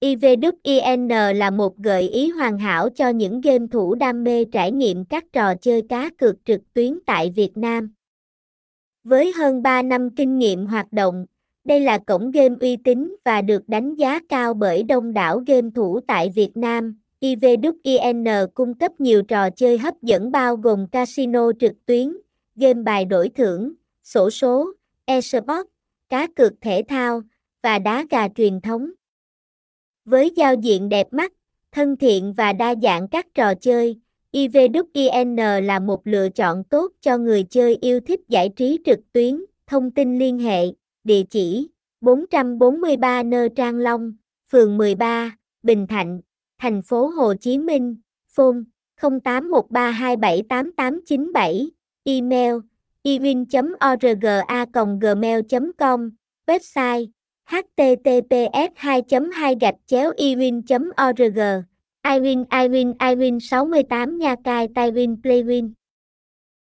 IVWIN là một gợi ý hoàn hảo cho những game thủ đam mê trải nghiệm các trò chơi cá cược trực tuyến tại Việt Nam. Với hơn 3 năm kinh nghiệm hoạt động, đây là cổng game uy tín và được đánh giá cao bởi đông đảo game thủ tại Việt Nam. IVWIN cung cấp nhiều trò chơi hấp dẫn bao gồm casino trực tuyến, game bài đổi thưởng, sổ số, eSports, cá cược thể thao và đá gà truyền thống. Với giao diện đẹp mắt, thân thiện và đa dạng các trò chơi, IVWIN là một lựa chọn tốt cho người chơi yêu thích giải trí trực tuyến. Thông tin liên hệ, địa chỉ 443 Nơ Trang Long, phường 13, Bình Thạnh, thành phố Hồ Chí Minh, phone 0813278897, email iwin.orga.gmail.com, website https 2 2 gạch chéo iwin org. Iwin iwin iwin 68 nha cai taiwin playwin.